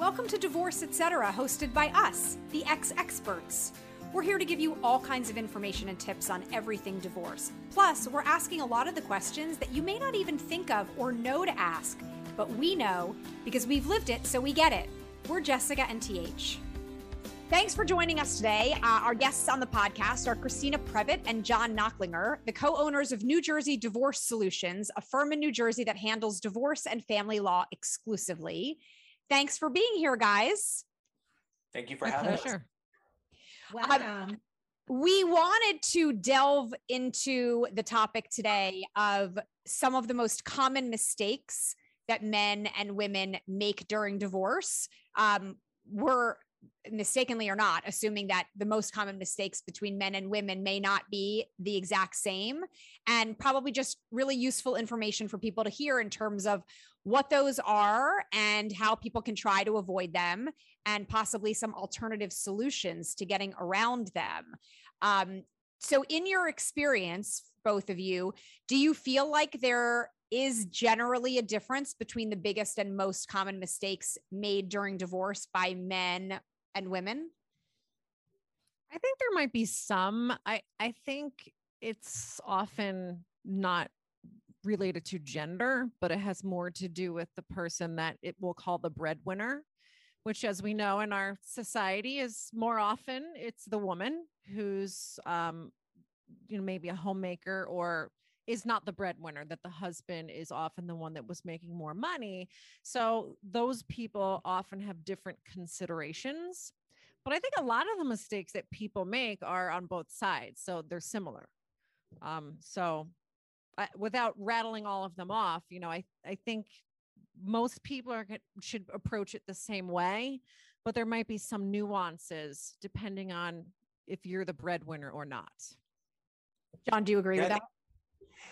Welcome to Divorce Etc., hosted by us, the ex experts. We're here to give you all kinds of information and tips on everything divorce. Plus, we're asking a lot of the questions that you may not even think of or know to ask, but we know because we've lived it, so we get it. We're Jessica and TH. Thanks for joining us today. Uh, our guests on the podcast are Christina Previte and John Nachlinger, the co owners of New Jersey Divorce Solutions, a firm in New Jersey that handles divorce and family law exclusively. Thanks for being here, guys. Thank you for having us. Welcome. Um, we wanted to delve into the topic today of some of the most common mistakes that men and women make during divorce. Um, we're mistakenly or not assuming that the most common mistakes between men and women may not be the exact same and probably just really useful information for people to hear in terms of what those are and how people can try to avoid them and possibly some alternative solutions to getting around them. Um, so, in your experience, both of you, do you feel like there is generally a difference between the biggest and most common mistakes made during divorce by men and women? I think there might be some. I I think it's often not related to gender, but it has more to do with the person that it will call the breadwinner, which, as we know in our society, is more often it's the woman who's, um, you know, maybe a homemaker or is not the breadwinner, that the husband is often the one that was making more money. So those people often have different considerations. But I think a lot of the mistakes that people make are on both sides. So they're similar. Um, so without rattling all of them off, you know, I, I think most people are should approach it the same way, but there might be some nuances depending on if you're the breadwinner or not. John, do you agree yeah, with that?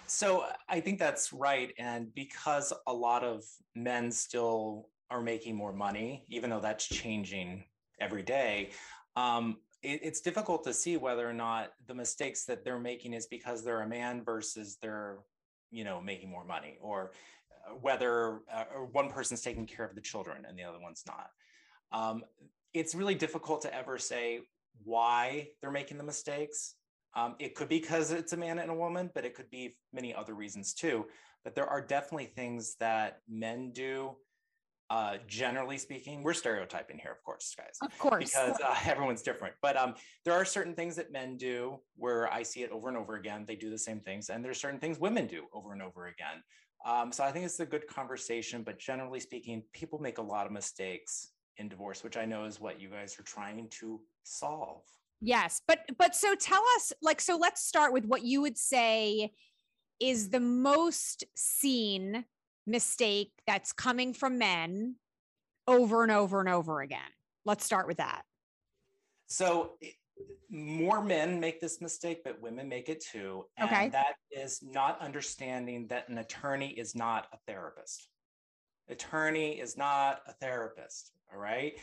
So I think that's right. And because a lot of men still are making more money, even though that's changing every day, um, it, it's difficult to see whether or not the mistakes that they're making is because they're a man versus they're you know making more money or uh, whether uh, one person's taking care of the children and the other one's not. Um, it's really difficult to ever say why they're making the mistakes. Um, it could be because it's a man and a woman but it could be many other reasons too. But there are definitely things that men do uh, generally speaking, we're stereotyping here, of course, guys. Of course. Because uh, everyone's different. But um, there are certain things that men do where I see it over and over again. They do the same things. And there's certain things women do over and over again. Um, so I think it's a good conversation. But generally speaking, people make a lot of mistakes in divorce, which I know is what you guys are trying to solve. Yes. But, but so tell us, like, so let's start with what you would say is the most seen mistake that's coming from men over and over and over again? Let's start with that. So, more men make this mistake, but women make it too. And okay. that is not understanding that an attorney is not a therapist. Attorney is not a therapist. All right.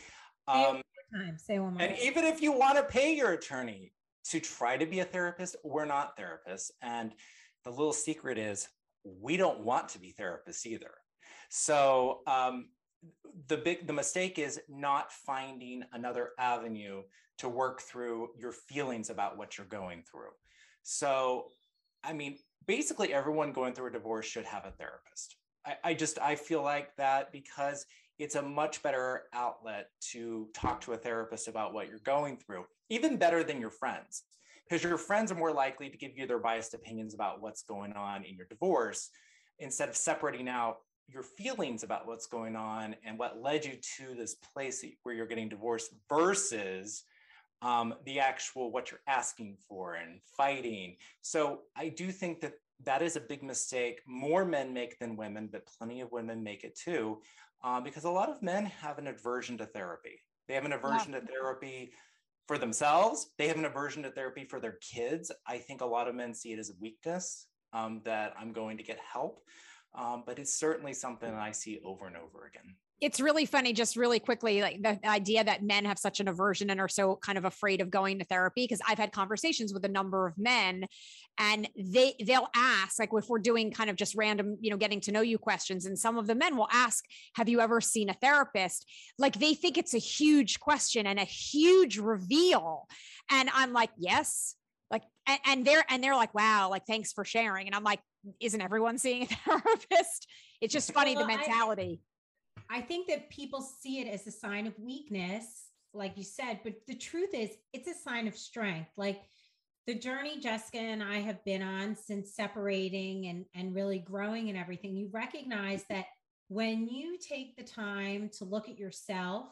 Um, time. Say one more. And even if you want to pay your attorney to try to be a therapist, we're not therapists. And the little secret is we don't want to be therapists either. So um, the big the mistake is not finding another avenue to work through your feelings about what you're going through. So, I mean, basically everyone going through a divorce should have a therapist. I, I just I feel like that because it's a much better outlet to talk to a therapist about what you're going through, even better than your friends because your friends are more likely to give you their biased opinions about what's going on in your divorce instead of separating out your feelings about what's going on and what led you to this place where you're getting divorced versus um, the actual what you're asking for and fighting. So I do think that that is a big mistake. More men make than women, but plenty of women make it too, um, because a lot of men have an aversion to therapy. They have an aversion yeah. to therapy for themselves. They have an aversion to therapy for their kids. I think a lot of men see it as a weakness um, that I'm going to get help. Um, but it's certainly something I see over and over again it's really funny just really quickly like the idea that men have such an aversion and are so kind of afraid of going to therapy because i've had conversations with a number of men and they they'll ask like if we're doing kind of just random you know getting to know you questions and some of the men will ask have you ever seen a therapist? Like they think it's a huge question and a huge reveal and i'm like yes. Like and, and they're and they're like wow like thanks for sharing. And i'm like isn't everyone seeing a therapist? It's just funny well, the mentality. I think that people see it as a sign of weakness, like you said, but the truth is, it's a sign of strength. Like the journey Jessica and I have been on since separating and, and really growing and everything, you recognize that when you take the time to look at yourself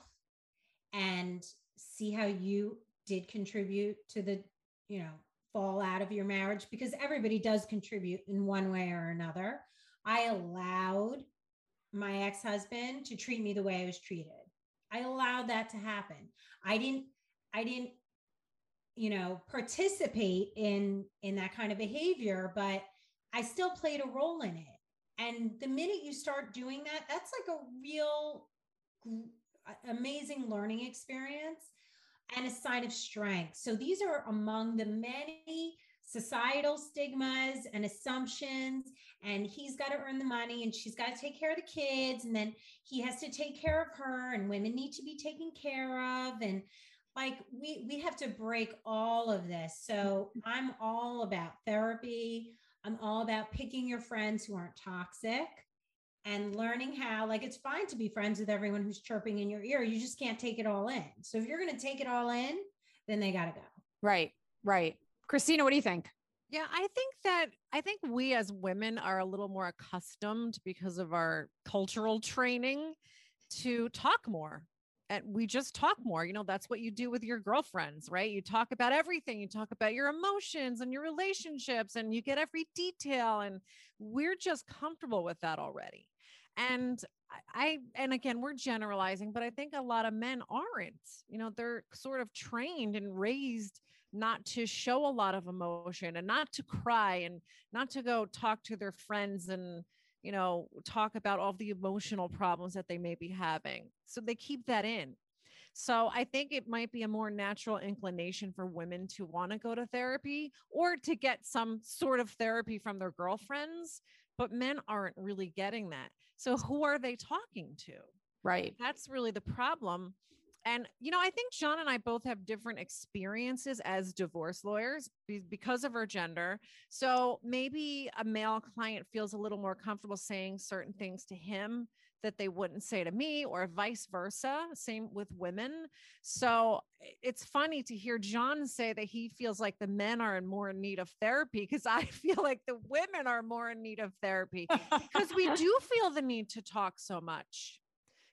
and see how you did contribute to the, you know, fall out of your marriage, because everybody does contribute in one way or another. I allowed my ex-husband to treat me the way I was treated. I allowed that to happen. I didn't I didn't you know participate in in that kind of behavior, but I still played a role in it. And the minute you start doing that, that's like a real amazing learning experience and a sign of strength. So these are among the many societal stigmas and assumptions and he's got to earn the money and she's got to take care of the kids and then he has to take care of her and women need to be taken care of and like we we have to break all of this. So mm-hmm. i'm all about therapy. I'm all about picking your friends who aren't toxic and learning how like it's fine to be friends with everyone who's chirping in your ear. You just can't take it all in. So if you're going to take it all in then they got to go. Right right Christina, what do you think? Yeah, I think that I think we as women are a little more accustomed because of our cultural training to talk more. And we just talk more. You know, that's what you do with your girlfriends, right? You talk about everything. You talk about your emotions and your relationships, and you get every detail. And we're just comfortable with that already. And I, and again, we're generalizing, but I think a lot of men aren't. You know, they're sort of trained and raised not to show a lot of emotion and not to cry and not to go talk to their friends and you know talk about all the emotional problems that they may be having. So they keep that in. So i think it might be a more natural inclination for women to want to go to therapy or to get some sort of therapy from their girlfriends but men aren't really getting that. So who are they talking to? Right. That's really the problem and, you know, I think John and I both have different experiences as divorce lawyers because of our gender. So maybe a male client feels a little more comfortable saying certain things to him that they wouldn't say to me, or vice versa. Same with women. So eh, it's funny to hear John say that he feels like the men are in more in need of therapy because I feel like the women are more in need of therapy because we do feel the need to talk so much.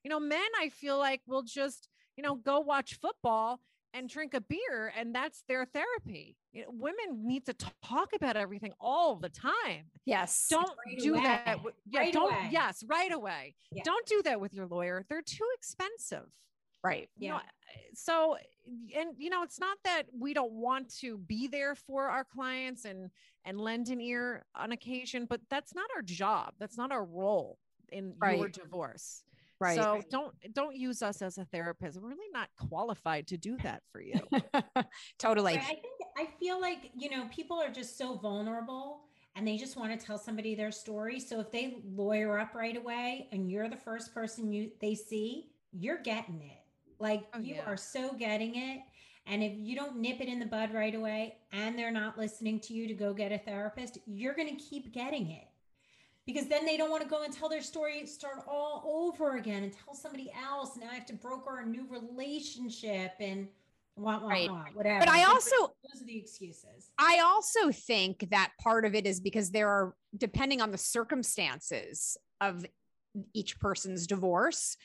You know, men, I feel like will just you know, go watch football and drink a beer and that's their therapy. You know, women need to talk about everything all the time. Yes. Don't right do away. that. Yeah, right don't away. yes, right away. Yeah. Don't do that with your lawyer. They're too expensive. Right. You yeah. Know, so and you know, it's not that we don't want to be there for our clients and and lend an ear on occasion, but that's not our job. That's not our role in right. your divorce. Right. So don't don't use us as a therapist. We're really not qualified to do that for you. totally. I think I feel like, you know, people are just so vulnerable and they just want to tell somebody their story. So if they lawyer up right away and you're the first person you they see, you're getting it. Like oh, you yeah. are so getting it. And if you don't nip it in the bud right away and they're not listening to you to go get a therapist, you're going to keep getting it because then they don't want to go and tell their story, start all over again and tell somebody else. Now I have to broker a new relationship and want, want, right. want, whatever. But I also, those are the excuses. I also think that part of it is because there are, depending on the circumstances of each person's divorce,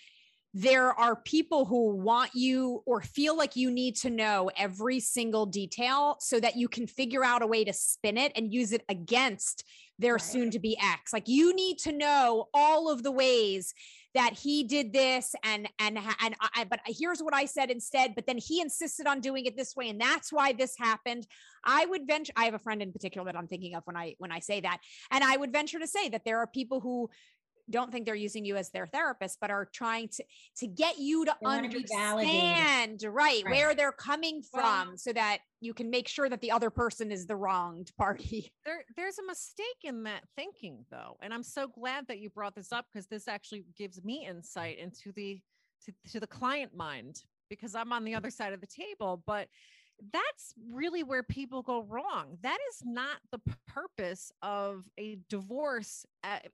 there are people who want you or feel like you need to know every single detail so that you can figure out a way to spin it and use it against their soon to be ex. Like you need to know all of the ways that he did this and and and I, but here's what I said instead but then he insisted on doing it this way and that's why this happened I would venture I have a friend in particular that I'm thinking of when I when I say that and I would venture to say that there are people who don't think they're using you as their therapist, but are trying to to get you to they understand right, right, where they're coming from, well, so that you can make sure that the other person is the wronged party. There, there's a mistake in that thinking, though, and I'm so glad that you brought this up because this actually gives me insight into the to, to the client mind because I'm on the other side of the table, but that's really where people go wrong. That is not the purpose of a divorce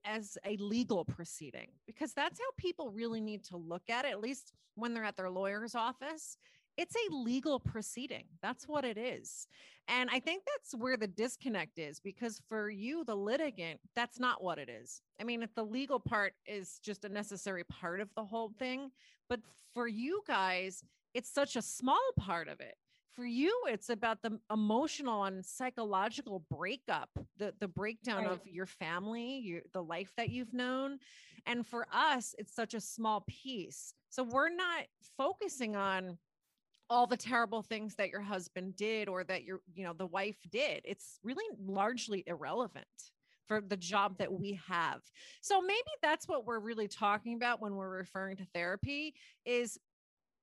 as a legal proceeding, because that's how people really need to look at it, at least when they're at their lawyer's office. It's a legal proceeding. That's what it is. And I think that's where the disconnect is because for you, the litigant, that's not what it is. I mean, if the legal part is just a necessary part of the whole thing, but for you guys, it's such a small part of it for you it's about the emotional and psychological breakup the the breakdown right. of your family your, the life that you've known and for us it's such a small piece so we're not focusing on all the terrible things that your husband did or that your you know the wife did it's really largely irrelevant for the job that we have. So maybe that's what we're really talking about when we're referring to therapy is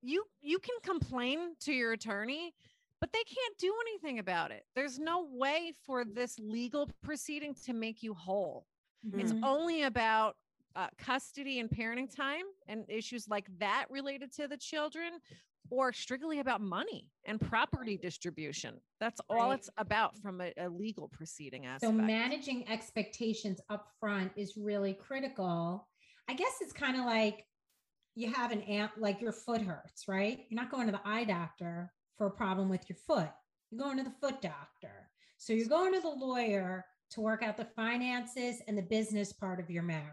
you you can complain to your attorney but they can't do anything about it there's no way for this legal proceeding to make you whole mm-hmm. it's only about uh, custody and parenting time and issues like that related to the children or strictly about money and property distribution that's all right. it's about from a, a legal proceeding aspect. so managing expectations up front is really critical i guess it's kind of like you have an amp like your foot hurts, right? You're not going to the eye doctor for a problem with your foot. You're going to the foot doctor. So you're going to the lawyer to work out the finances and the business part of your marriage.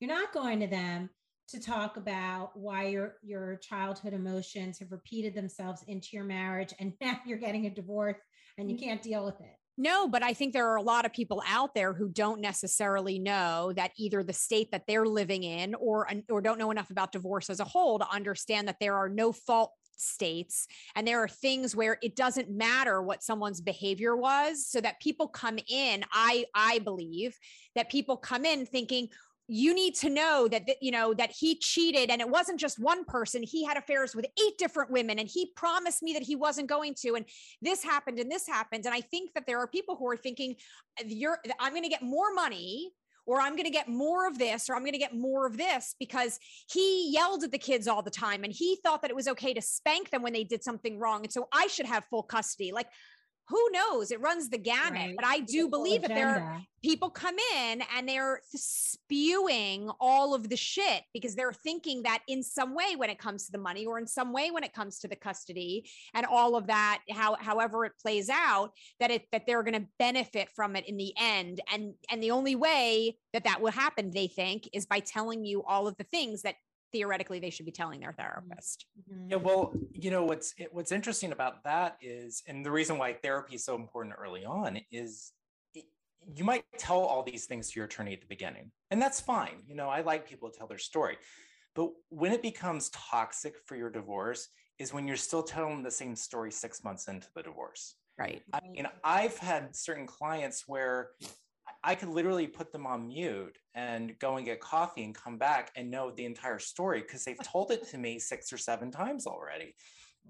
You're not going to them to talk about why your your childhood emotions have repeated themselves into your marriage and now you're getting a divorce and you mm. can't deal with it. No, but I think there are a lot of people out there who don't necessarily know that either the state that they're living in or or don't know enough about divorce as a whole to understand that there are no fault states and there are things where it doesn't matter what someone's behavior was so that people come in i i believe that people come in thinking you need to know that, you know that he cheated and it wasn't just one person he had affairs with eight different women and he promised me that he wasn't going to and this happened and this happened and i think that there are people who are thinking uh, you're i'm going to get more money or I'm going to get more of this, or I'm going to get more of this because he yelled at the kids all the time and he thought that it was okay to spank them when they did something wrong. And so I should have full custody. Like, who knows? It runs the gamut. Right. But I do believe that there are people come in and they're spewing all of the shit because they're thinking that in some way when it comes to the money or in some way when it comes to the custody and all of that, how however it plays out, that it that they're going to benefit from it in the end. And and the only way that that will happen, they think, is by telling you all of the things that theoretically they should be telling their mm-hmm. therapist. Mm-hmm. Yeah, well, you know what's what's interesting about that is, and the reason why therapy is so important early on is you might tell all these things to your attorney at the beginning, and that's fine. You know, I like people to tell their story, but when it becomes toxic for your divorce is when you're still telling the same story six months into the divorce. Right. I mean, I've had certain clients where I could literally put them on mute and go and get coffee and come back and know the entire story because they've told it to me six or seven times already.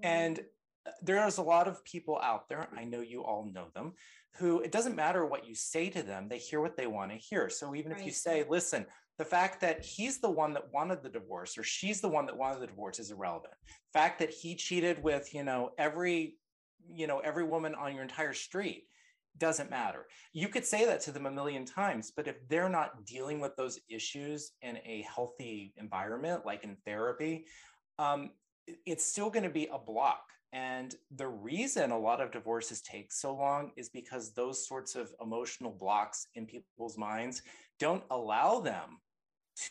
And uh, there's a lot of people out there, I know you all know them, who it doesn't matter what you say to them, they hear what they want to hear. So even right. if you say, listen, the fact that he's the one that wanted the divorce or she's the one that wanted the divorce is irrelevant. The fact that he cheated with, you know, every, you know, every woman on your entire street doesn't matter. You could say that to them a million times, but if they're not dealing with those issues in a healthy environment, like in therapy, um, it's still going to be a block. And the reason a lot of divorces take so long is because those sorts of emotional blocks in people's minds don't allow them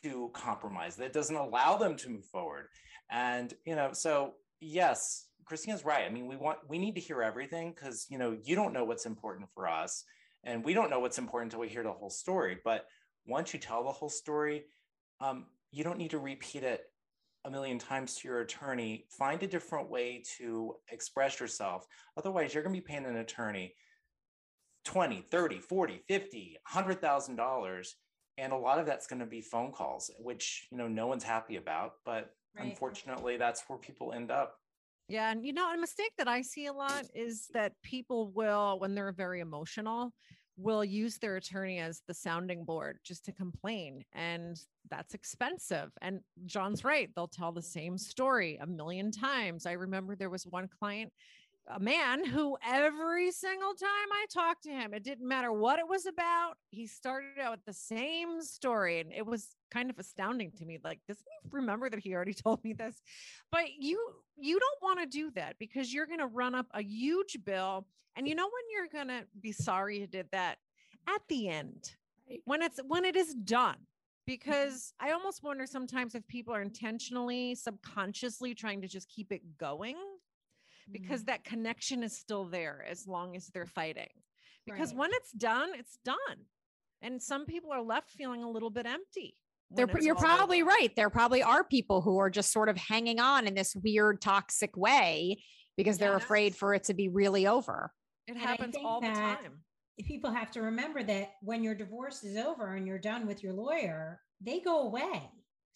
to compromise that doesn't allow them to move forward and you know so yes christina's right. I mean we want we need to hear everything because you know you don't know what's important for us and we don't know what's important until we hear the whole story. But once you tell the whole story um, you don't need to repeat it a million times to your attorney. Find a different way to express yourself. Otherwise you're going to be paying an attorney 20 30 40 50 100000 dollars and a lot of that's going to be phone calls which you know no one's happy about. But right. unfortunately that's where people end up yeah and you know a mistake that i see a lot is that people will when they're very emotional will use their attorney as the sounding board just to complain and that's expensive and john's right they'll tell the same story a million times. I remember there was one client a man who every single time I talked to him, it didn't matter what it was about, he started out with the same story. And it was kind of astounding to me. Like, doesn't he remember that he already told me this? But you you don't want to do that because you're gonna run up a huge bill. And you know when you're gonna be sorry you did that at the end, right. when it's when it is done. Mm-hmm. Because I almost wonder sometimes if people are intentionally, subconsciously trying to just keep it going because mm. that connection is still there as long as they're fighting. Because right. when it's done, it's done. And some people are left feeling a little bit empty. They're, you're probably over. right. There probably are people who are just sort of hanging on in this weird, toxic way because they're afraid for it to be really over. It and happens all the time. People have to remember that when your divorce is over and you're done with your lawyer, they go away.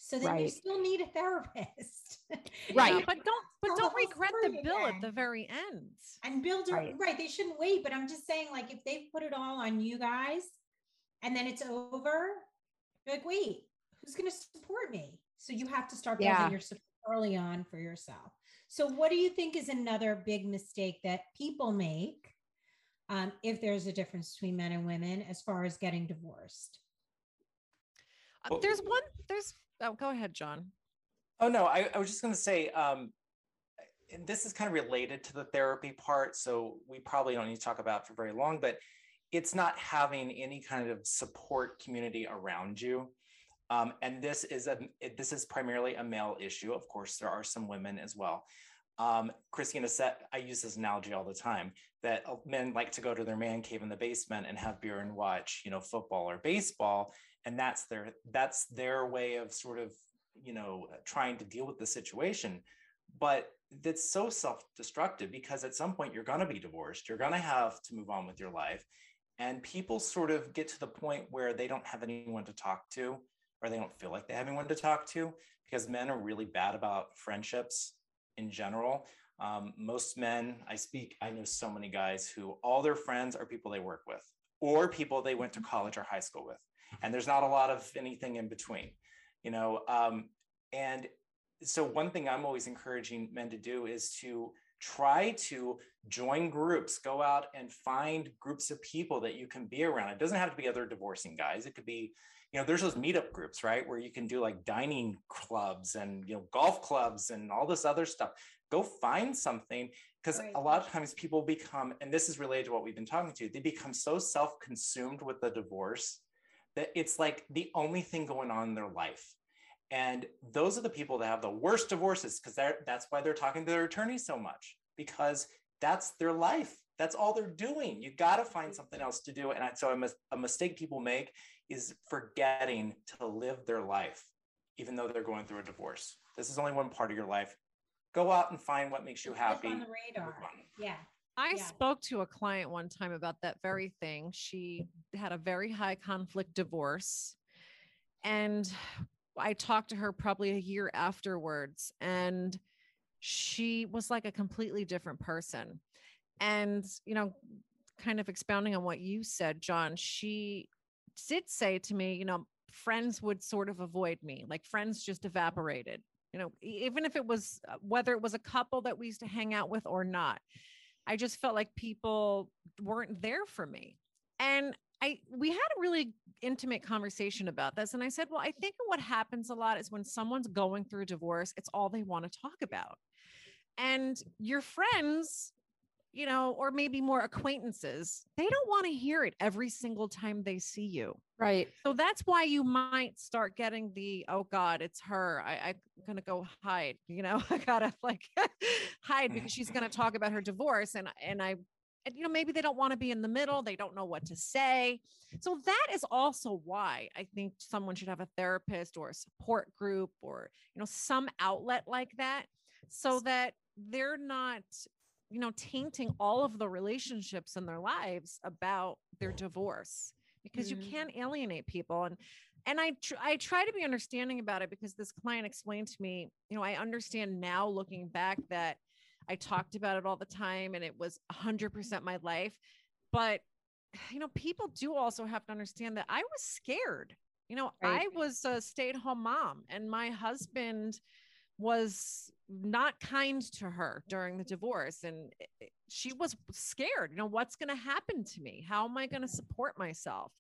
So then right. you still need a therapist. right. Yeah, but don't but don't regret the bill again. at the very end. And build right. right. They shouldn't wait. But I'm just saying, like, if they put it all on you guys and then it's over, you're like, wait, who's gonna support me? So you have to start building yeah. your support early on for yourself. So what do you think is another big mistake that people make um, if there's a difference between men and women as far as getting divorced? Uh, there's one, there's Oh, go ahead, John. Oh no, I, I was just going to say, um, and this is kind of related to the therapy part, so we probably don't need to talk about for very long. But it's not having any kind of support community around you. Um, and this is a this is primarily a male issue. Of course, there are some women as well. Um, Christina said, I use this analogy all the time that uh, men like to go to their man cave in the basement and have beer and watch, you know, football or baseball and that's their that's their way of sort of you know trying to deal with the situation. But that's so self-destructive because at some point you're going to be divorced you're going to have to move on with your life and people sort of get to the point where they don't have anyone to talk to or they don't feel like they have anyone to talk to because men are really bad about friendships in general. Um, most men i speak i know so many guys who all their friends are people they work with or people they went to college or high school with and there's not a lot of anything in between you know um, and so one thing i'm always encouraging men to do is to try to join groups go out and find groups of people that you can be around. It doesn't have to be other divorcing guys. It could be you know there's those meetup groups right where you can do like dining clubs and you know golf clubs and all this other stuff. Go find something because right. a lot of times people become and this is related to what we've been talking to they become so self-consumed with the divorce that it's like the only thing going on in their life. And those are the people that have the worst divorces because that's why they're talking to their attorney so much because that's their life. That's all they're doing. You got to find something else to do. And I, so a, mis- a mistake people make is forgetting to live their life, even though they're going through a divorce. This is only one part of your life. Go out and find what makes you happy. On the radar. Yeah. I yeah. spoke to a client one time about that very thing. She had a very high conflict divorce. And I talked to her probably a year afterwards, and she was like a completely different person. And, you know, kind of expounding on what you said, John, she did say to me, you know, friends would sort of avoid me, like friends just evaporated, you know, even if it was uh, whether it was a couple that we used to hang out with or not I just felt like people weren't there for me. And I we had a really intimate conversation about this and I said, "Well, I think what happens a lot is when someone's going through divorce, it's all they want to talk about." And your friends you know, or maybe more acquaintances, they don't want to hear it every single time they see you. Right. So that's why you might start getting the, oh God, it's her. I, I'm going to go hide, you know, I gotta like hide because she's going to talk about her divorce. And, and I, and, you know, maybe they don't want to be in the middle. They don't know what to say. So that is also why I think someone should have a therapist or a support group or, you know, some outlet like that so that they're not you know tainting all of the relationships in their lives about their divorce because mm-hmm. you can't alienate people and and I tr- I try to be understanding about it because this client explained to me, you know, I understand now looking back that I talked about it all the time and it was 100% my life. But you know, people do also have to understand that I was scared. You know, right. I was a stay-at-home mom and my husband was not kind to her during the divorce and eh, eh, she was scared you know what's going to happen to me? How am i going to support myself?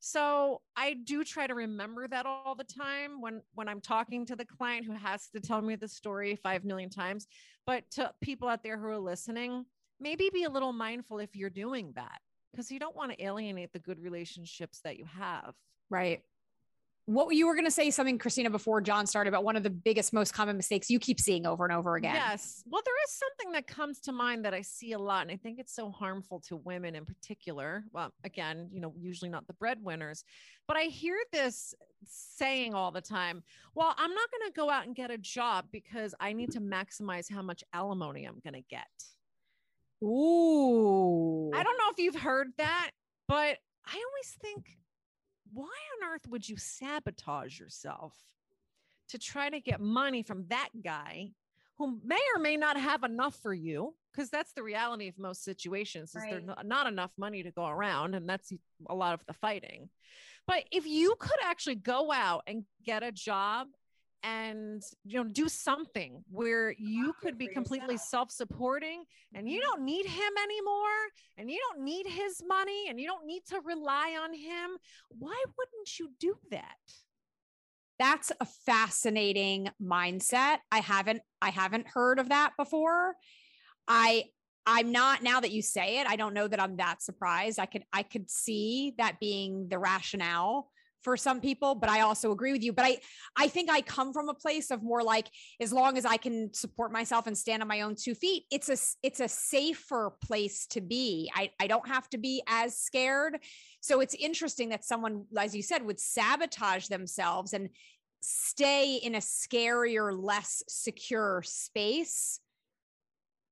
So i do try to remember that all the time when when i'm talking to the client who has to tell me the story 5 million times but to people out there who are listening maybe be a little mindful if you're doing that because you don't want to alienate the good relationships that you have. Right what you were going to say something christina before john started about one of the biggest most common mistakes you keep seeing over and over again? Yes. Well there is something that comes to mind that i see a lot and i think it's so harmful to women in particular. Well again you know usually not the breadwinners but i hear this saying all the time well i'm not going to go out and get a job because i need to maximize how much alimony i'm going to get. Ooh. I don't know if you've heard that but i always think why on earth would you sabotage yourself to try to get money from that guy who may or may not have enough for you? Because that's the reality of most situations is right. there's not enough money to go around, and that's a lot of the fighting. But if you could actually go out and get a job and you know do something where you could be completely self-supporting and you mm-hmm. don't need him anymore and you don't need his money and you don't need to rely on him. Why wouldn't you do that? That's a fascinating mindset. I haven't i haven't heard of that before. I i'm not now that you say it i don't know that i'm that surprised. I could i could see that being the rationale for some people but i also agree with you. But i i think i come from a place of more like as long as i can support myself and stand on my own two feet it's a it's a safer place to be. I i don't have to be as scared. So it's interesting that someone as you said would sabotage themselves and stay in a scarier less secure space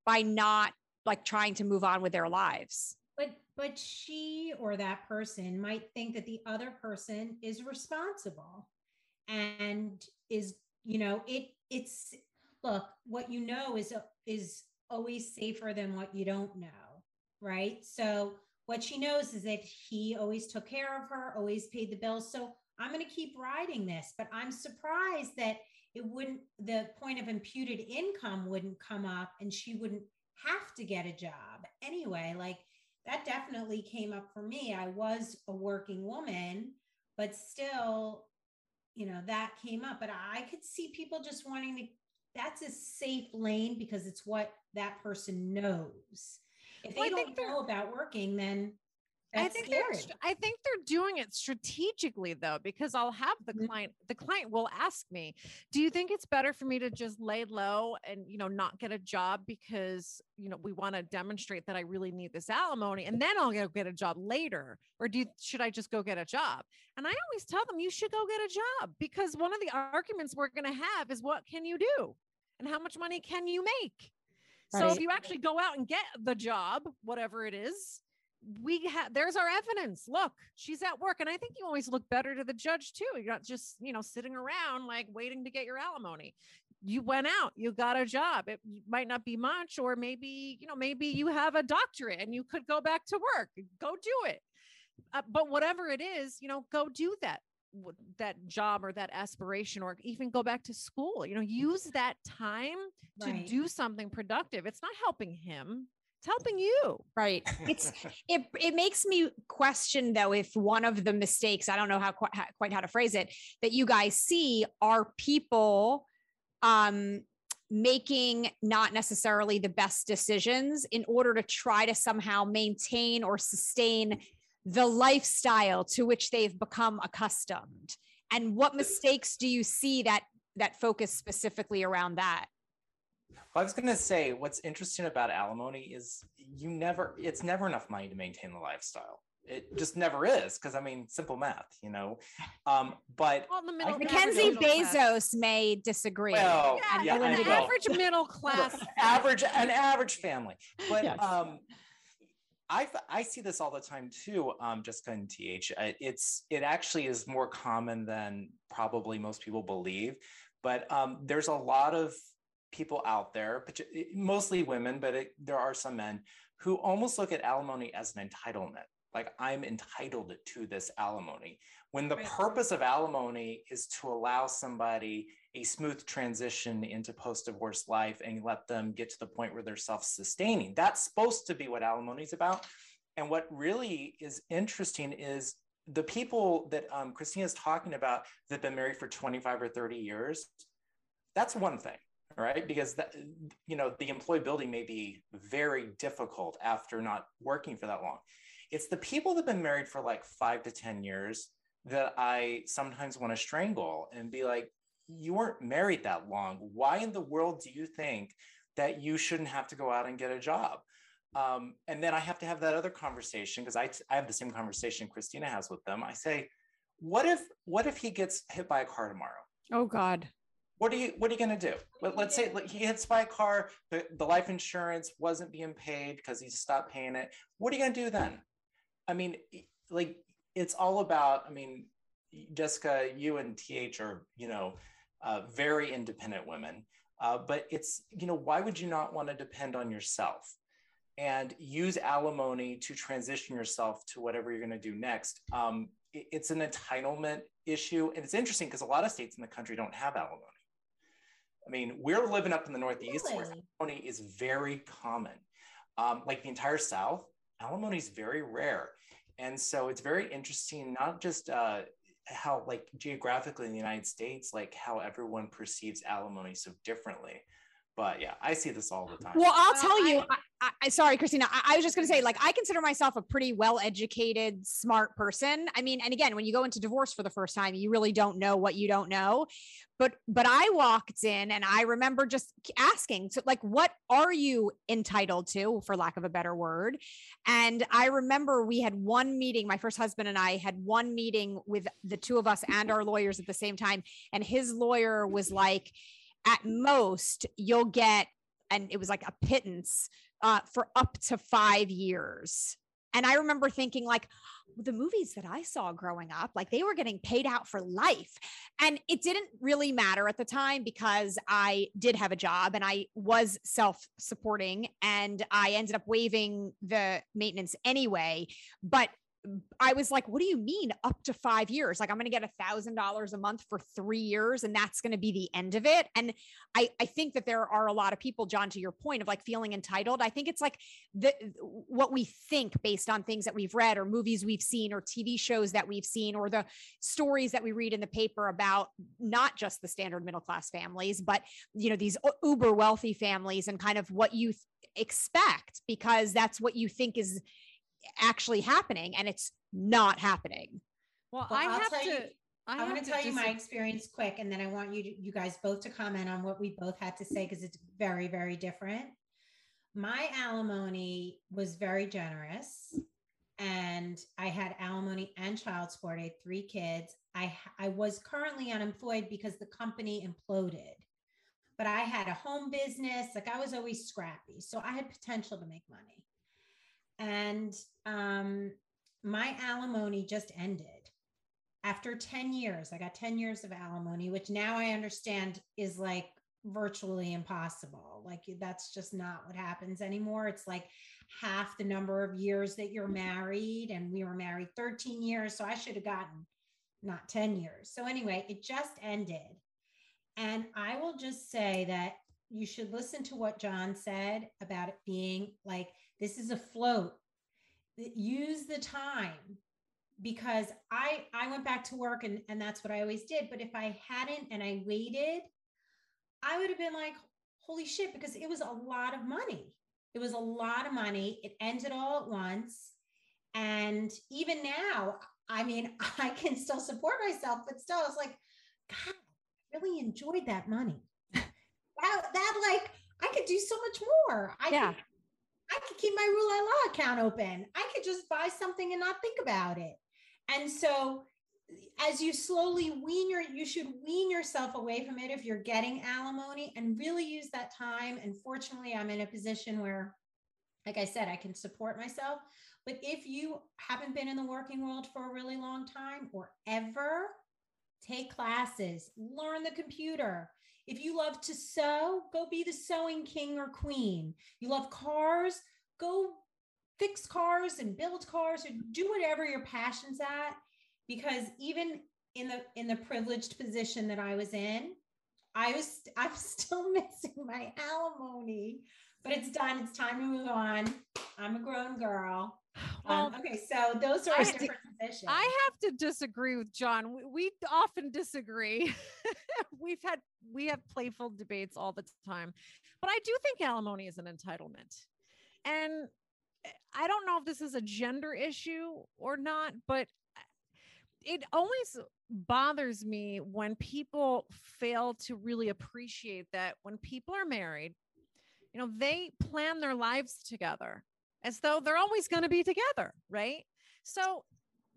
by not like trying to move on with their lives but but she or that person might think that the other person is responsible and is you know it it's look what you know is is always safer than what you don't know right? So what she knows is that he always took care of her always paid the bills. So i'm going to keep riding this but i'm surprised that it wouldn't the point of imputed income wouldn't come up and she wouldn't have to get a job anyway. Like that definitely came up for me. I was a working woman, but still, you know, that came up. But I could see people just wanting to, that's a safe lane because it's what that person knows. If they well, don't know about working, then that's I think scary. they're I think they're doing it strategically though, because I'll have the mm-hmm. client, the client will ask me, do you think it's better for me to just lay low and you know not get a job because you know we want to demonstrate that I really need this alimony and then I'll go get a job later? Or do you, should I just go get a job? And I always tell them you should go get a job because one of the arguments we're gonna have is what can you do? And how much money can you make? Right. So if you actually go out and get the job, whatever it is, we have there's our evidence. Look she's at work and i think you always look better to the judge too. You're not just you know sitting around like waiting to get your alimony. You went out you got a job. It might not be much or maybe you know maybe you have a doctorate and you could go back to work. Go do it. Uh, but whatever it is you know go do that that job or that aspiration or even go back to school. You know use that time to do something productive. It's not helping him it's helping you. Right. It's it it makes me question though if one of the mistakes i don't know how quite, quite how to phrase it that you guys see are people um making not necessarily the best decisions in order to try to somehow maintain or sustain the lifestyle to which they've become accustomed. And what mistakes do you see that that focus specifically around that I was going to say what's interesting about alimony is you never, it's never enough money to maintain the lifestyle. It just never is because I mean, simple math, you know. Um, but Well, the middle, Mackenzie average middle class- Bezos may disagree. Well, Yeah, yeah, an I know. average middle class. average, an average family. But Yes. um, I I see this all the time too. Um, Jessica and Th, Uh, it's it actually is more common than probably most people believe. But um, there's a lot of people out there, mostly women, but it, there are some men who almost look at alimony as an entitlement. Like I'm entitled to this alimony. When the Right. purpose of alimony is to allow somebody a smooth transition into post-divorce life and let them get to the point where they're self-sustaining. That's supposed to be what alimony is about. And what really is interesting is the people that um, Christina is talking about that have been married for 25 or 30 years. That's one thing, right? Because that you know the employability may be very difficult after not working for that long. It's the people that have been married for like five to 10 years that I sometimes want to strangle and be like, you weren't married that long. Why in the world do you think that you shouldn't have to go out and get a job? Um, and then I have to have that other conversation because I, I have the same conversation Christina has with them. I say, what if what if he gets hit by a car tomorrow? Oh God. What are you what are you gonna do? Let, let's say he hits by a car, but the life insurance wasn't being paid because he stopped paying it. What are you gonna do then? I mean, like it's all about. I mean, Jessica, you and Th are you know uh, very independent women, uh, but it's you know why would you not want to depend on yourself and use alimony to transition yourself to whatever you're going to do next? Um, it- it's an entitlement issue, and it's interesting because a lot of states in the country don't have alimony. I mean, we're living up in the Northeast where alimony is very common. Um, like the entire South, alimony is very rare. And so it's very interesting, not just uh, how, like, geographically in the United States, like how everyone perceives alimony so differently. But yeah, I see this all the time. Well, I'll Well, tell you. I- I, I, I sorry, Christina. I, I was just going to say, like, I consider myself a pretty well-educated, smart person. I mean, and again, when you go into divorce for the first time, you really don't know what you don't know. But but I walked in and I remember just asking, so like, what are you entitled to, for lack of a better word? And I remember we had one meeting. My first husband and I had one meeting with the two of us and our lawyers at the same time, and his lawyer was like at most you'll get and it was like a pittance uh, for up to five years. And i remember thinking like the movies that i saw growing up like they were getting paid out for life. And it didn't really matter at the time because i did have a job and i was self-supporting and i ended up waiving the maintenance anyway. But I was like, what do you mean up to five years? Like I'm gonna get a thousand dollars a month for three years and that's gonna be the end of it. And I, I think that there are a lot of people, John, to your point of like feeling entitled. I think it's like the what we think based on things that we've read or movies we've seen or TV shows that we've seen or the stories that we read in the paper about not just the standard middle class families, but you know, these uber wealthy families and kind of what you th- expect because that's what you think is actually happening and it's not happening. Well, Well, I I'll have to. you- I, I, have want to tell you my experience quick, and then I want you to, you guys both to comment on what we both had to say because it's very, very different. My alimony was very generous, and I had alimony and child support. I had three kids. I I was currently unemployed because the company imploded, but I had a home business. Like I was always scrappy, so I had potential to make money. And um, my alimony just ended after 10 years, I got 10 years of alimony, which now I understand is like virtually impossible. Like that's just not what happens anymore. It's like half the number of years that you're married, and we were married 13 years. So I should have gotten not 10 years. So anyway, it just ended. And I will just say that you should listen to what John said about it being like this is a float. Use the time because I I went back to work and and that's what I always did. But if I hadn't and I waited, I would have been like, holy shit, because it was a lot of money. It was a lot of money. It ended all at once. And even now, I mean, I can still support myself, but still, it's like, God, I really enjoyed that money. that, that like, I could do so much more. I yeah. Could, I could keep my Rue La La account open. I could just buy something and not think about it. And so as you slowly wean your you should wean yourself away from it if you're getting alimony and really use that time and fortunately i'm in a position where like i said i can support myself but if you haven't been in the working world for a really long time or ever take classes learn the computer if you love to sew go be the sewing king or queen you love cars go fix cars and build cars or do whatever your passion's at because even in the in the privileged position that I was in, I was I'm still missing my alimony, but it's done. It's time to move on. I'm a grown girl. Um, okay, so those are I, different positions. I have to disagree with John. We, we often disagree. We've had we have playful debates all the time, but I do think alimony is an entitlement, and eh, I don't know if this is a gender issue or not, but it always bothers me when people fail to really appreciate that when people are married, you know, they plan their lives together as though they're always going to be together, right? So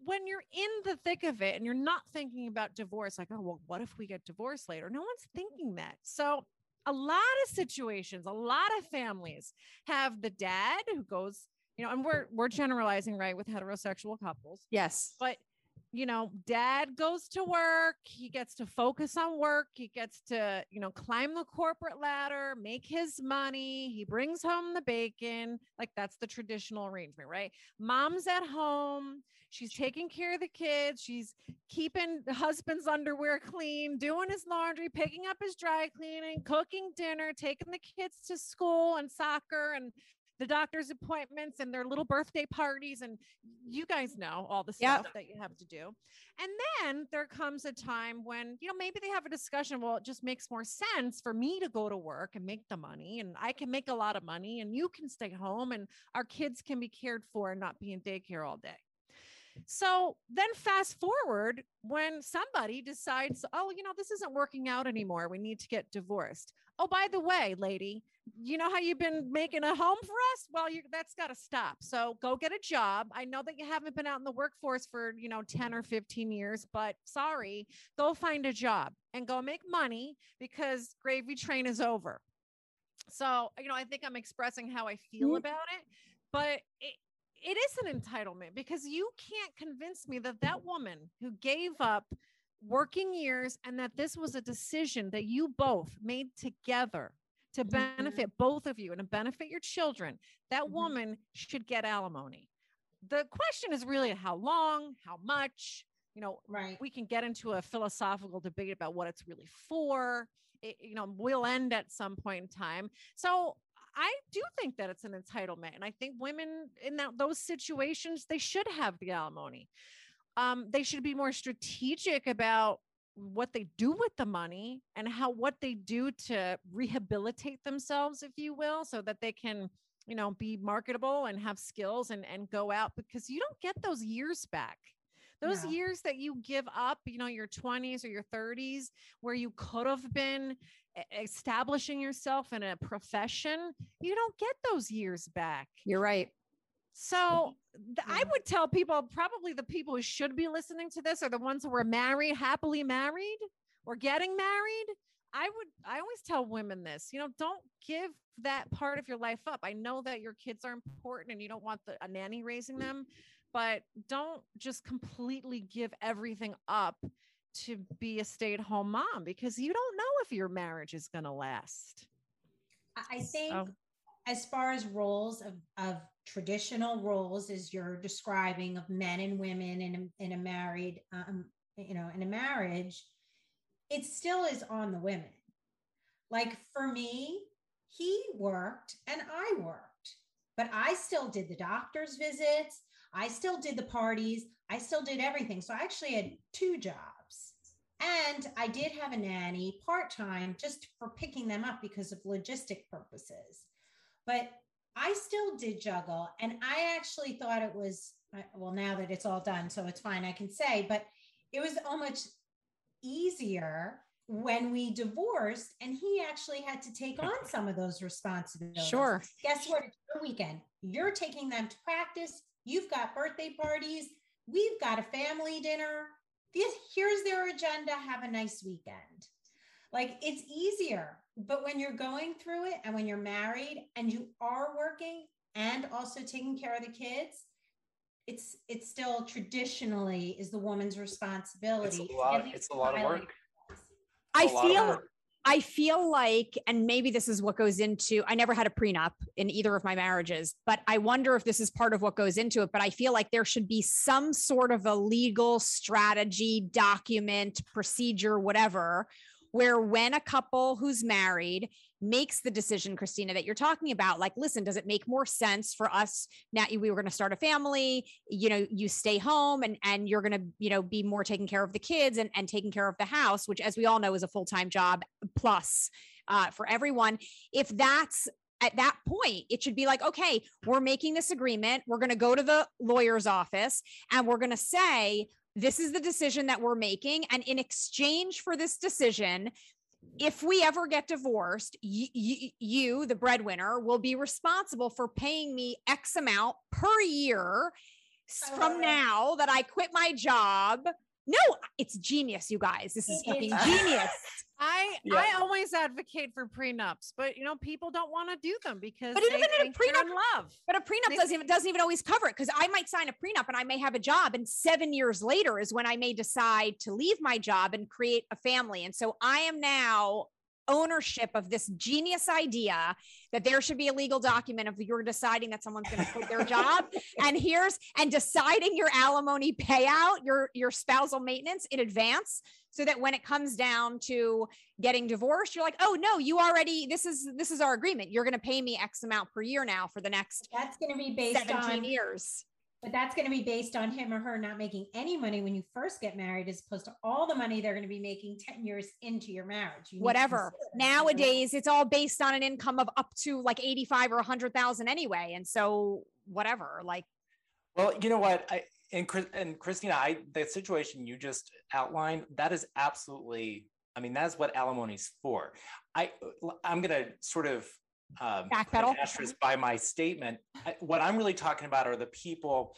when you're in the thick of it and you're not thinking about divorce, like, oh, well, what if we get divorced later? No one's thinking that. So a lot of situations, a lot of families have the dad who goes, you know, and we're we're generalizing, right, with heterosexual couples. Yes. But you know, dad goes to work, he gets to focus on work, he gets to, you know, climb the corporate ladder, make his money, he brings home the bacon. Like that's the traditional arrangement, right? Mom's at home, she's taking care of the kids, she's keeping the husband's underwear clean, doing his laundry, picking up his dry cleaning, cooking dinner, taking the kids to school and soccer and the doctor's appointments and their little birthday parties. And you guys know all the stuff yep. that you have to do. And then there comes a time when, you know, maybe they have a discussion. Well, it just makes more sense for me to go to work and make the money, and I can make a lot of money, and you can stay home, and our kids can be cared for and not be in daycare all day. So then fast forward when somebody decides, oh, you know, this isn't working out anymore. We need to get divorced. Oh, by the way, lady, you know how you've been making a home for us? Well, you that's got to stop. So go get a job. I know that you haven't been out in the workforce for, you know, 10 or 15 years, but sorry, go find a job and go make money because gravy train is over. So, you know, I think I'm expressing how I feel mm-hmm. about it, but it, it is an entitlement because you can't convince me that that woman who gave up working years and that this was a decision that you both made together to mm-hmm. benefit both of you and to benefit your children, that mm-hmm. woman should get alimony. The question is really how long, how much, you know, right. we can get into a philosophical debate about what it's really for. It, you know, we'll end at some point in time. So I do think that it's an entitlement. And I think women in that, those situations, they should have the alimony. Um, they should be more strategic about what they do with the money and how what they do to rehabilitate themselves if you will so that they can you know be marketable and have skills and and go out because you don't get those years back. Those no. years that you give up you know your 20s or your 30s where you could have been establishing yourself in a profession you don't get those years back. You're right so th- I would tell people probably the people who should be listening to this are the ones who are married, happily married, or getting married. I would I always tell women this, you know, don't give that part of your life up. I know that your kids are important and you don't want the, a nanny raising them, but don't just completely give everything up to be a stay-at-home mom because you don't know if your marriage is going to last. I think so. as far as roles of, of traditional roles as you're describing of men and women in a, in a married um, you know in a marriage it still is on the women. Like for me he worked and i worked but i still did the doctor's visits. I still did the parties. I still did everything. So i actually had two jobs. And I did have a nanny part time just for picking them up because of logistic purposes. But I still did juggle. And I actually thought it was, well, now that it's all done, so it's fine, I can say, but it was almost easier when we divorced and he actually had to take on some of those responsibilities. Sure. Guess what? It's your weekend. You're taking them to practice. You've got birthday parties. We've got a family dinner. This, here's their agenda. Have a nice weekend. Like it's easier. But when you're going through it and when you're married and you are working and also taking care of the kids, it's it's still traditionally is the woman's responsibility. It's a lot, it's a lot of work. I feel I feel like, and maybe this is what goes into, I never had a prenup in either of my marriages, but I wonder if this is part of what goes into it. But I feel like there should be some sort of a legal strategy, document, procedure, whatever, where when a couple who's married makes the decision, Christina, that you're talking about, like, listen, does it make more sense for us now? We were going to start a family, you know, you stay home and and you're going to, you know, be more taking care of the kids and, and taking care of the house, which as we all know is a full-time job plus uh, for everyone. If that's at that point, it should be like, okay, we're making this agreement. We're going to go to the lawyer's office and we're going to say, this is the decision that we're making. And in exchange for this decision, if we ever get divorced, y- y- you, the breadwinner, will be responsible for paying me X amount per year from now that I quit my job. No, it's genius, you guys. This is fucking genius. I yeah. I always advocate for prenups, but you know people don't want to do them because but even in a prenup, love. But a prenup they, doesn't even doesn't even always cover it because I might sign a prenup and I may have a job, and seven years later is when I may decide to leave my job and create a family. And so I am now ownership of this genius idea that there should be a legal document of you're deciding that someone's going to quit their job. And here's and deciding your alimony payout your your spousal maintenance in advance so that when it comes down to getting divorced you're like oh no you already this is this is our agreement. You're going to pay me x amount per year now for the next that's going to be based 17 on years but that's going to be based on him or her not making any money when you first get married, as opposed to all the money they're going to be making 10 years into your marriage. You Whatever. Nowadays, it's all based on an income of up to like 85 or 100,000 anyway. And so, whatever, like. Well, you know what? I, and, and Christina, I, the situation you just outlined, that is absolutely, I mean, that's what alimony's for. I, I'm going to sort of um, backpedal asterisk by my statement. I, what I'm really talking about are the people,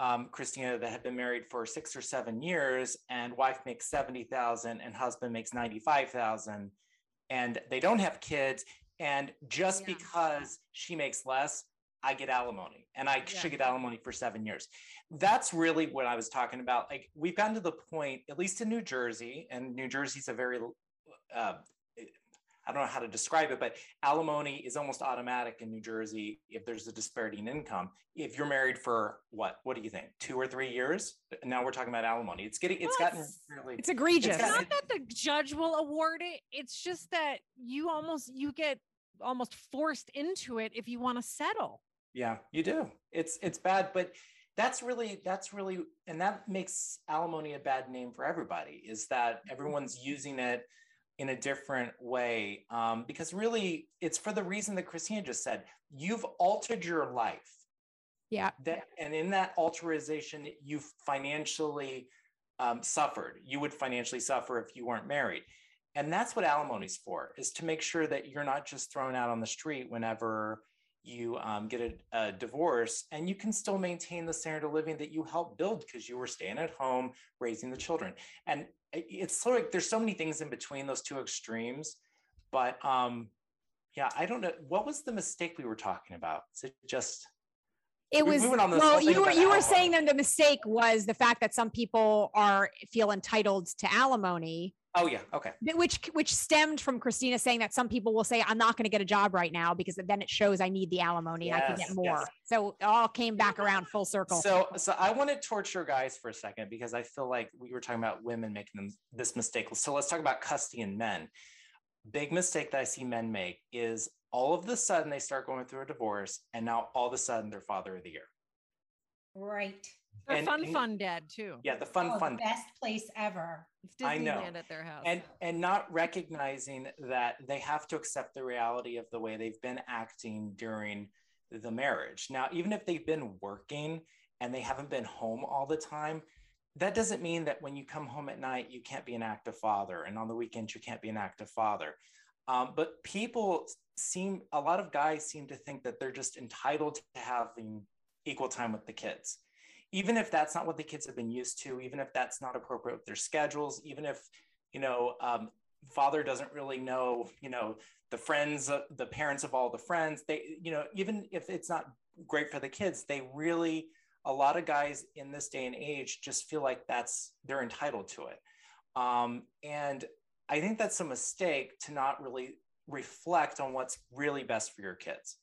um, Christina, that have been married for six or seven years, and wife makes seventy thousand, and husband makes ninety five thousand, and they don't have kids, and just yeah. because she makes less, I get alimony, and I yeah. should get alimony for seven years. That's really what I was talking about. Like we've gotten to the point, at least in New Jersey, and New Jersey's a very uh, I don't know how to describe it, but alimony is almost automatic in New Jersey if there's a disparity in income. If you're married for what? What do you think? Two or three years? Now we're talking about alimony. It's getting it's well, gotten really it's egregious. It's not that the judge will award it. It's just that you almost you get almost forced into it if you want to settle. Yeah, you do. It's it's bad, but that's really that's really and that makes alimony a bad name for everybody is that everyone's using it in a different way um, because really it's for the reason that christina just said you've altered your life. Yeah. That and in that alteration you've financially um, suffered. You would financially suffer if you weren't married. And that's what alimony's for is to make sure that you're not just thrown out on the street whenever you um, get a, a, divorce and you can still maintain the standard of living that you helped build because you were staying at home raising the children. And it's of like there's so many things in between those two extremes but um yeah i don't know what was the mistake we were talking about? Is it just it was we well you were you were saying that the mistake was the fact that some people are feel entitled to alimony Oh yeah, okay. Which which stemmed from Christina saying that some people will say I'm not going to get a job right now because then it shows I need the alimony yes, I can get more. Yes. So it all came back around full circle. So so I want to torture guys for a second because I feel like we were talking about women making them this mistake. So let's talk about custody and men. Big mistake that I see men make is all of the sudden they start going through a divorce and now all of a sudden they're father of the year. Right. They're And- fun, and- fun dad too. Yeah, the fun, Oh, fun. best place ever. It's I know. At their house. and and not recognizing that they have to accept the reality of the way they've been acting during the marriage now even if they've been working and they haven't been home all the time that doesn't mean that when you come home at night you can't be an active father and on the weekends you can't be an active father um, but people seem a lot of guys seem to think that they're just entitled to having equal time with the kids even if that's not what the kids have been used to even if that's not appropriate with their schedules even if you know um, father doesn't really know you know the friends of the parents of all the friends they you know even if it's not great for the kids they really a lot of guys in this day and age just feel like that's they're entitled to it. Um, and i think that's a mistake to not really reflect on what's really best for your kids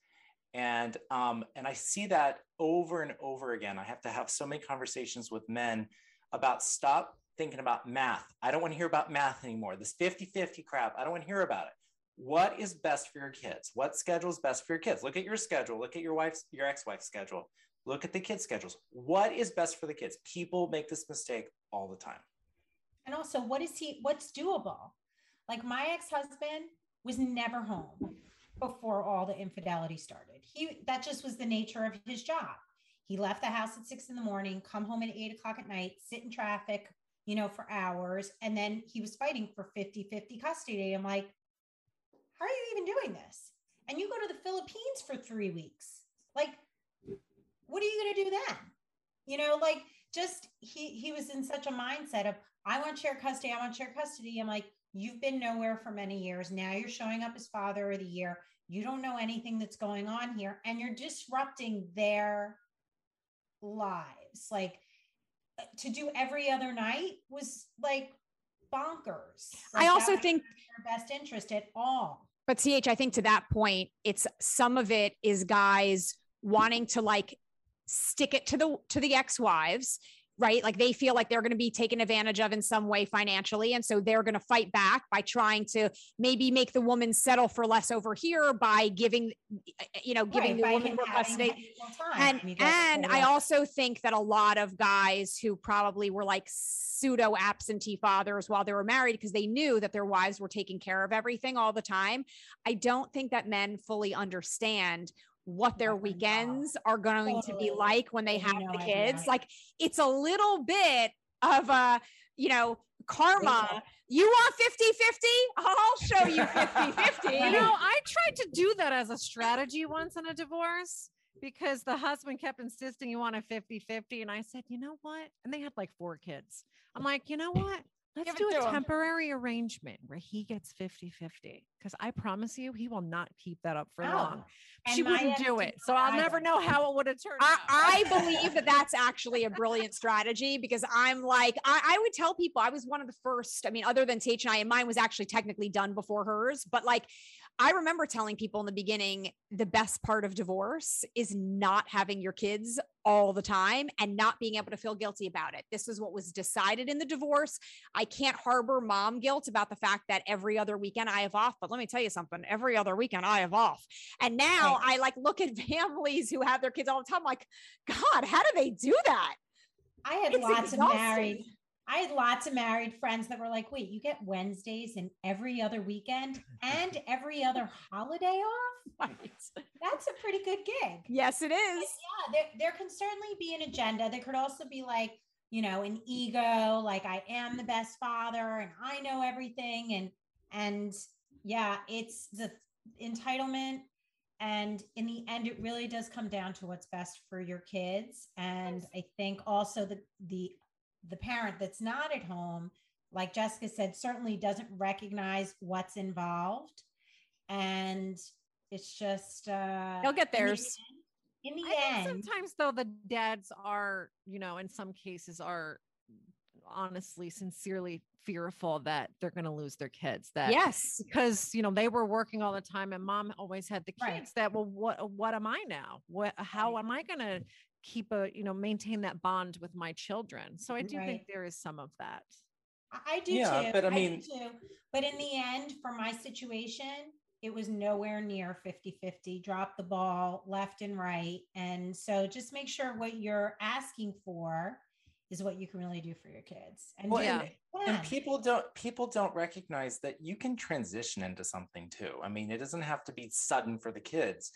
and um, and i see that over and over again. I have to have so many conversations with men about stop thinking about math. I don't want to hear about math anymore. This 50-50 crap. I don't want to hear about it. What is best for your kids? What schedule is best for your kids? Look at your schedule. Look at your wife's your ex-wife's schedule. Look at the kids schedules. What is best for the kids? People make this mistake all the time. And also, what is he? What's doable? Like my ex-husband was never home before all the infidelity started. He that just was the nature of his job. He left the house at six in the morning, come home at eight o'clock at night, sit in traffic, you know, for hours. And then he was fighting for 50 50 custody. I'm like, how are you even doing this? And you go to the Philippines for three weeks. Like, what are you going to do then? You know, like just he he was in such a mindset of I want share custody, I want share custody. I'm like, you've been nowhere for many years. Now you're showing up as father of the year. You don't know anything that's going on here, and you're disrupting their lives. Like uh, to do every other night was like bonkers. I also think- their best interest at all. But CH, I think to that point, it's some of it is guys wanting to like stick it to the to the ex-wives, right? Like they feel like they're going to be taken advantage of in some way financially. And so they're going to fight back by trying to maybe make the woman settle for less over here by giving, eh, you know, giving Right, the woman more custody and get and I also think that a lot of guys who probably were like pseudo absentee fathers while they were married because they knew that their wives were taking care of everything all the time. I don't think that men fully understand what their weekends are going to be oh, like when they have no the idea. kids. Like it's a little bit of a, you know, karma. You want 50 50? I'll show you 50 50. You know, I tried to do that as a strategy once in a divorce because the husband kept insisting you want a 50 50. And I said, you know what? And they had like four kids. I'm like, you know what? Let's do a a 'em." temporary arrangement where he gets 50 50. Because I promise you, he will not keep that up for No. long. Oh, she wouldn't do it. So I'll never know how it would have turned I, out. I believe that that's actually a brilliant strategy because I'm like, I, I would tell people I was one of the first. I mean, other than TH and I, and mine was actually technically done before hers, but like, I remember telling people in the beginning the best part of divorce is not having your kids all the time and not being able to feel guilty about it. This is what was decided in the divorce. I can't harbor mom guilt about the fact that every other weekend I have off, but let me tell you something every other weekend I have off. And now I like look at families who have their kids all the time, like, God, how do they do that? I had It's lots exhausting. of married. I had lots of married friends that were like, "Wait, you get Wednesdays and every other weekend and every other holiday off? That's a pretty good gig." Yes, it is. Is. yeah, there, there can certainly be an agenda. There could also be like, you know, an ego, like I am the best father and I know everything. And and yeah, it's the entitlement. And in the end, it really does come down to what's best for your kids. And I think also the the the parent that's not at home, like Jessica said, certainly doesn't recognize what's involved. And it's just uh They'll get in the theirs. end- in the end, sometimes though the dads are, you know, in some cases are honestly, sincerely fearful that they're going to lose their kids. That Yes. because you know they were working all the time, and mom always had the kids. Right. That well, what what am I now? What how am I going to keep a you know maintain that bond with my children? So I do Right. think there is some of that. I- I do Yeah, too. but I do mean- too. but in the end, for my situation, it was nowhere near 50 50, dropped the ball left and right. And so just make sure what you're asking for is what you can really do for your kids. And, well, yeah. and, and people don't people don't recognize that you can transition into something too. I mean, it doesn't have to be sudden for the kids.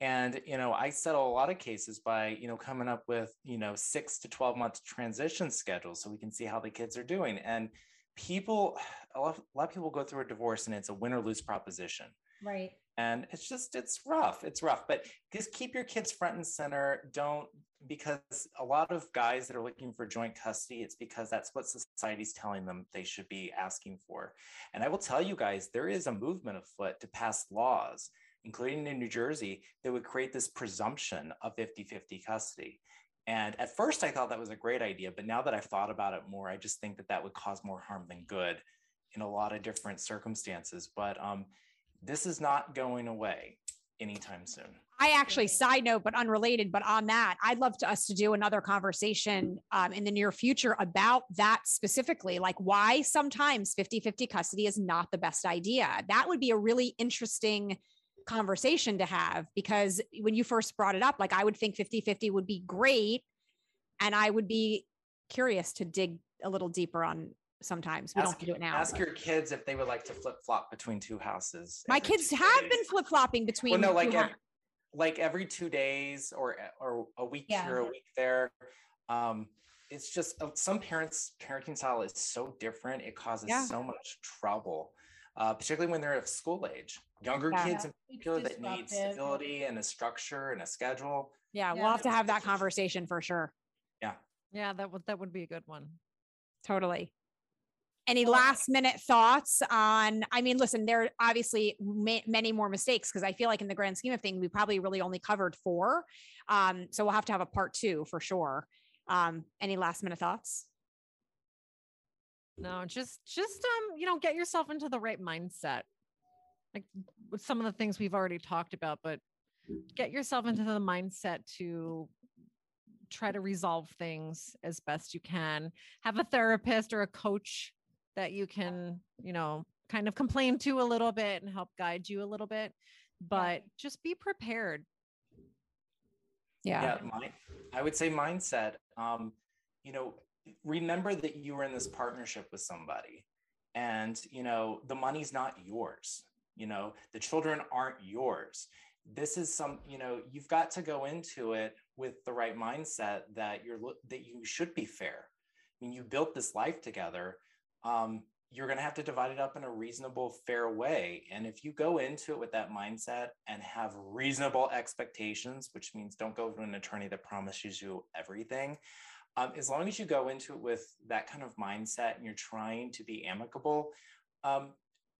And you know, I settle a lot of cases by you know coming up with you know six to twelve month transition schedules so we can see how the kids are doing. And people, a lot, a lot of people go through a divorce and it's a win or lose proposition. Right. And it's just it's rough. It's rough, but just keep your kids front and center. Don't because a lot of guys that are looking for joint custody, it's because that's what society's telling them they should be asking for. And I will tell you guys, there is a movement afoot to pass laws, including in New Jersey, that would create this presumption of 50 50 custody. And at first, I thought that was a great idea. But now that I've thought about it more, I just think that that would cause more harm than good in a lot of different circumstances. But um, this is not going away anytime soon. I actually, side note, but unrelated, but on that, I'd love to us to do another conversation um, in the near future about that specifically, like why sometimes 50 50 custody is not the best idea. That would be a really interesting conversation to have because when you first brought it up, like I would think 50 50 would be great. And I would be curious to dig a little deeper on sometimes. We ask, don't have to do it now. Ask your kids if they would like to flip flop between two houses. My kids have days. been flip flopping between. Well, no, like every, like every two days or or a week yeah. here, a week there. Um, it's just uh, some parents' parenting style is so different; it causes yeah. so much trouble, uh, particularly when they're of school age. Younger yeah. kids, in particular, that need stability and a structure and a schedule. Yeah, we'll have to have that conversation for sure. Yeah. Yeah, that would that would be a good one. Totally. Any last minute thoughts on? I mean, listen, there are obviously ma- many more mistakes because I feel like in the grand scheme of things, we probably really only covered four. Um, so we'll have to have a part two for sure. Um, any last minute thoughts? No, just just um, you know, get yourself into the right mindset. Like with some of the things we've already talked about, but get yourself into the mindset to try to resolve things as best you can. Have a therapist or a coach that you can, you know, kind of complain to a little bit and help guide you a little bit. But just be prepared. Yeah. Yeah. My, I would say mindset. Um, you know, remember that you were in this partnership with somebody and, you know, the money's not yours. You know, the children aren't yours. This is some, you know, you've got to go into it with the right mindset that you're that you should be fair. I mean, you built this life together um, you're going to have to divide it up in a reasonable, fair way. And if you go into it with that mindset and have reasonable expectations, which means don't go to an attorney that promises you everything, um, as long as you go into it with that kind of mindset and you're trying to be amicable, um,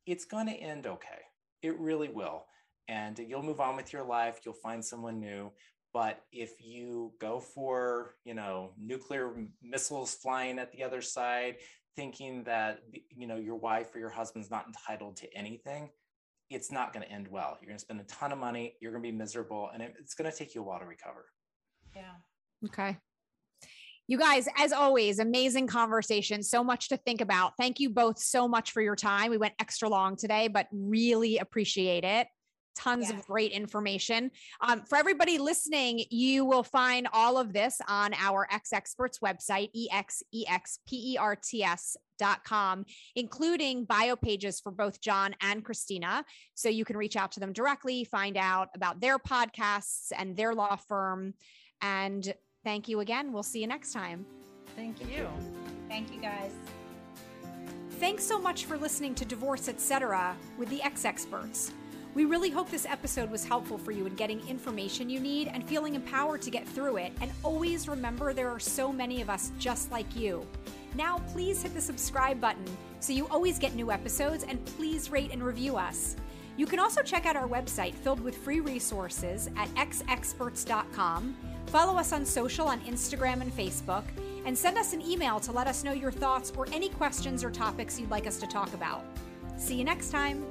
it's going to end okay. It really will. And you'll move on with your life. You'll find someone new. But if you go for, you know, nuclear missiles flying at the other side, thinking that you know your wife or your husband's not entitled to anything it's not going to end well you're going to spend a ton of money you're going to be miserable and it's going to take you a while to recover yeah okay you guys, as always, amazing conversation. So much to think about. Thank you both so much for your time. We went extra long today, but really appreciate it tons yeah. of great information. Um, for everybody listening, you will find all of this on our Ex Experts website, E-X-E-X-P-E-R-T-S.com, including bio pages for both John and Christina. So you can reach out to them directly, find out about their podcasts and their law firm. And thank you again. We'll see you next time. Thank you. Thank you, guys. Thanks so much for listening to Divorce Etc. with the Ex Experts. We really hope this episode was helpful for you in getting information you need and feeling empowered to get through it. And always remember there are so many of us just like you. Now, please hit the subscribe button so you always get new episodes and please rate and review us. You can also check out our website filled with free resources at exexperts.com. Follow us on social on Instagram and Facebook, and send us an email to let us know your thoughts or any questions or topics you'd like us to talk about. See you next time.